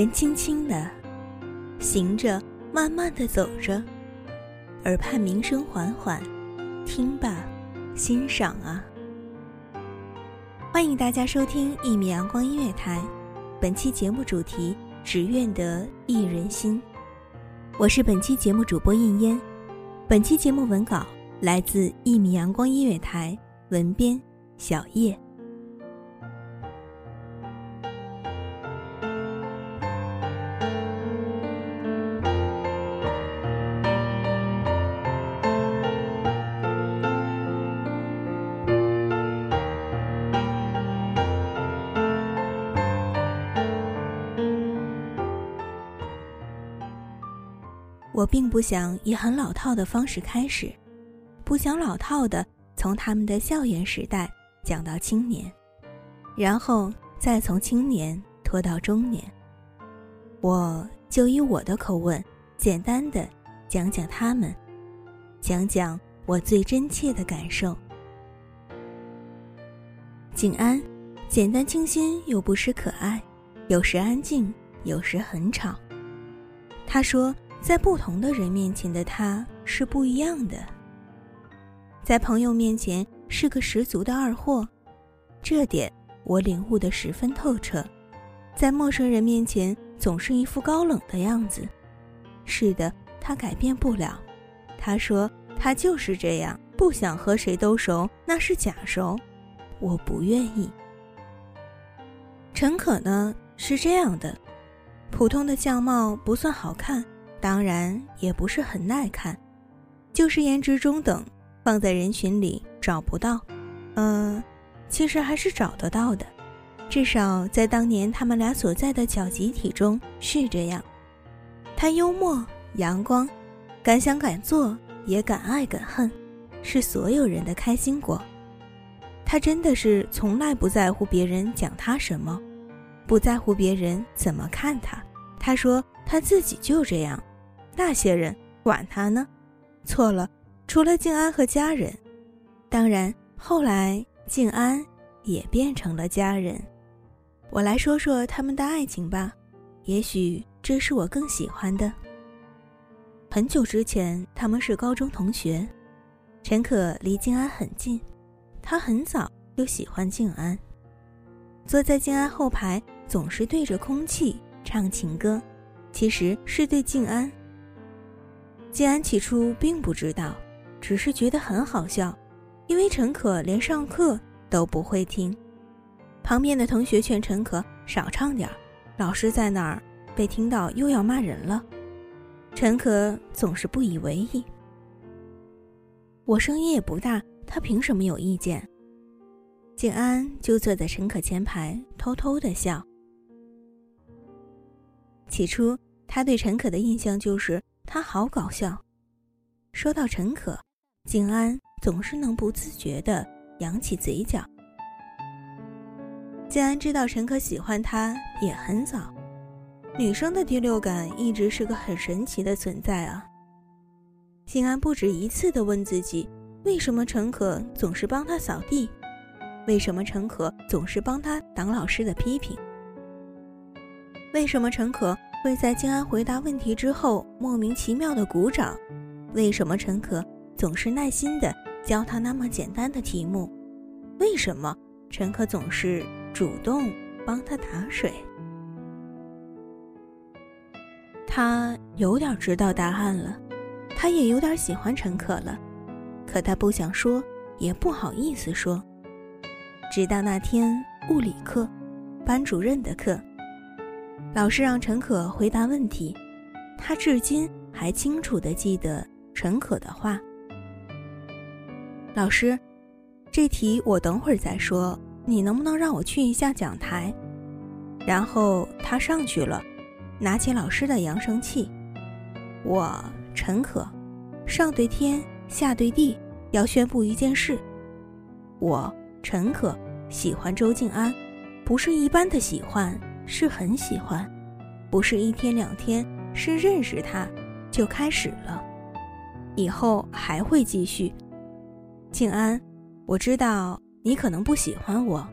人轻轻的行着，慢慢的走着，耳畔鸣声缓缓，听吧，欣赏啊！欢迎大家收听一米阳光音乐台，本期节目主题：只愿得一人心。我是本期节目主播应烟，本期节目文稿来自一米阳光音乐台，文编小叶。我并不想以很老套的方式开始，不想老套的从他们的校园时代讲到青年，然后再从青年拖到中年。我就以我的口吻，简单的讲讲他们，讲讲我最真切的感受。景安，简单清新又不失可爱，有时安静，有时很吵。他说。在不同的人面前的他是不一样的。在朋友面前是个十足的二货，这点我领悟的十分透彻。在陌生人面前总是一副高冷的样子。是的，他改变不了。他说他就是这样，不想和谁都熟，那是假熟。我不愿意。陈可呢是这样的，普通的相貌不算好看。当然也不是很耐看，就是颜值中等，放在人群里找不到。嗯，其实还是找得到的，至少在当年他们俩所在的小集体中是这样。他幽默、阳光，敢想敢做，也敢爱敢恨，是所有人的开心果。他真的是从来不在乎别人讲他什么，不在乎别人怎么看他。他说他自己就这样。那些人管他呢，错了，除了静安和家人，当然后来静安也变成了家人。我来说说他们的爱情吧，也许这是我更喜欢的。很久之前，他们是高中同学，陈可离静安很近，他很早就喜欢静安。坐在静安后排，总是对着空气唱情歌，其实是对静安。静安起初并不知道，只是觉得很好笑，因为陈可连上课都不会听。旁边的同学劝陈可少唱点儿，老师在那儿，被听到又要骂人了。陈可总是不以为意。我声音也不大，他凭什么有意见？静安就坐在陈可前排，偷偷的笑。起初，他对陈可的印象就是。他好搞笑。说到陈可，静安总是能不自觉地扬起嘴角。静安知道陈可喜欢他也很早，女生的第六感一直是个很神奇的存在啊。静安不止一次地问自己：为什么陈可总是帮他扫地？为什么陈可总是帮他挡老师的批评？为什么陈可会在静安回答问题之后莫名其妙的鼓掌？为什么陈可总是耐心的教他那么简单的题目？为什么陈可总是主动帮他打水？他有点知道答案了，他也有点喜欢陈可了，可他不想说，也不好意思说。直到那天物理课，班主任的课，老师让陈可回答问题，他至今还清楚的记得陈可的话：“老师，这题我等会儿再说，你能不能让我去一下讲台？”然后他上去了。拿起老师的扬声器，我陈可，上对天，下对地，要宣布一件事。我陈可喜欢周静安，不是一般的喜欢，是很喜欢，不是一天两天，是认识他就开始了，以后还会继续。静安，我知道你可能不喜欢我，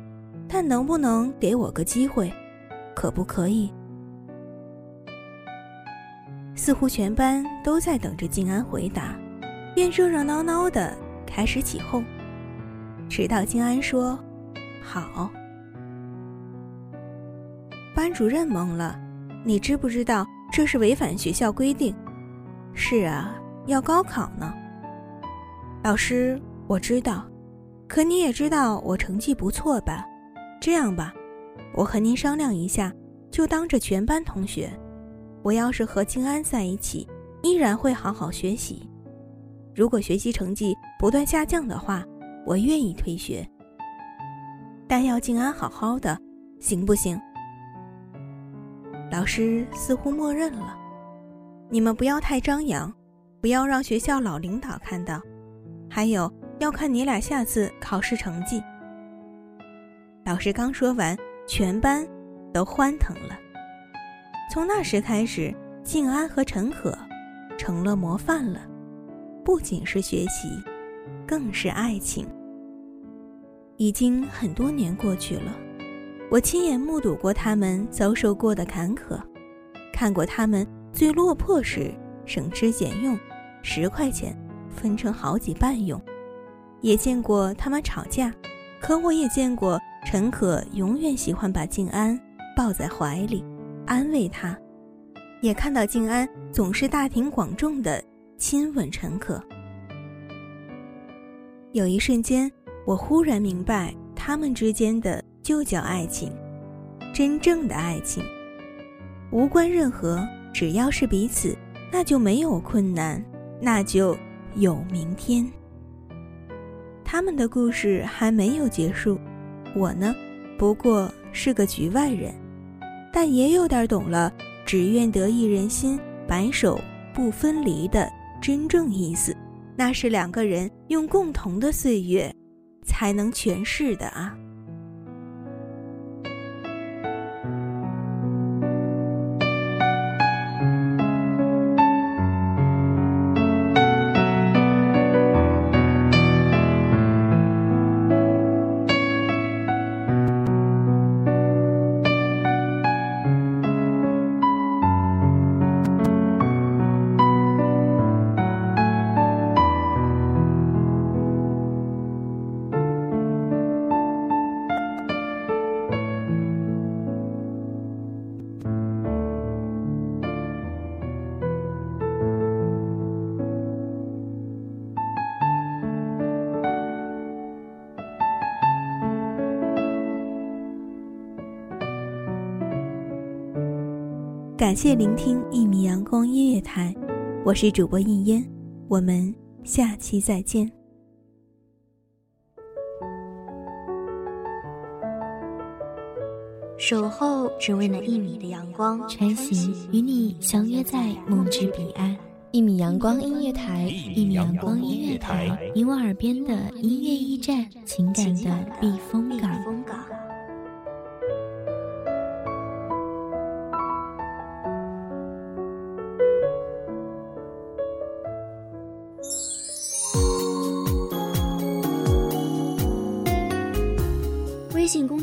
但能不能给我个机会，可不可以？似乎全班都在等着静安回答，便热热闹闹的开始起哄。直到静安说：“好。”班主任懵了：“你知不知道这是违反学校规定？”“是啊，要高考呢。”老师，我知道，可你也知道我成绩不错吧？这样吧，我和您商量一下，就当着全班同学。我要是和静安在一起，依然会好好学习。如果学习成绩不断下降的话，我愿意退学。但要静安好好的，行不行？师似乎默认了。你们不要太张扬，不要让学校老领导看到。还有要看你俩下次考试成绩。老师刚说完，全班都欢腾了。从那时开始，静安和陈可成了模范了，不仅是学习，更是爱情。已经很多年过去了，我亲眼目睹过他们遭受过的坎坷，看过他们最落魄时省吃俭用，十块钱分成好几半用，也见过他们吵架，可我也见过陈可永远喜欢把静安抱在怀里。安慰他，也看到静安总是大庭广众的亲吻陈可。有一瞬间，我忽然明白，他们之间的就叫爱情，真正的爱情，无关任何，只要是彼此，那就没有困难，那就有明天。他们的故事还没有结束，我呢，不过是个局外人。但也有点懂了“只愿得一人心，白首不分离”的真正意思，那是两个人用共同的岁月，才能诠释的啊。感谢聆听一米阳光音乐台，我是主播应烟，我们下期再见。守候只为那一米的阳光，晨行与你相约在梦之彼岸。一米阳光音乐台，一米阳光音乐台，你我耳边的音乐驿站，情感的避风港。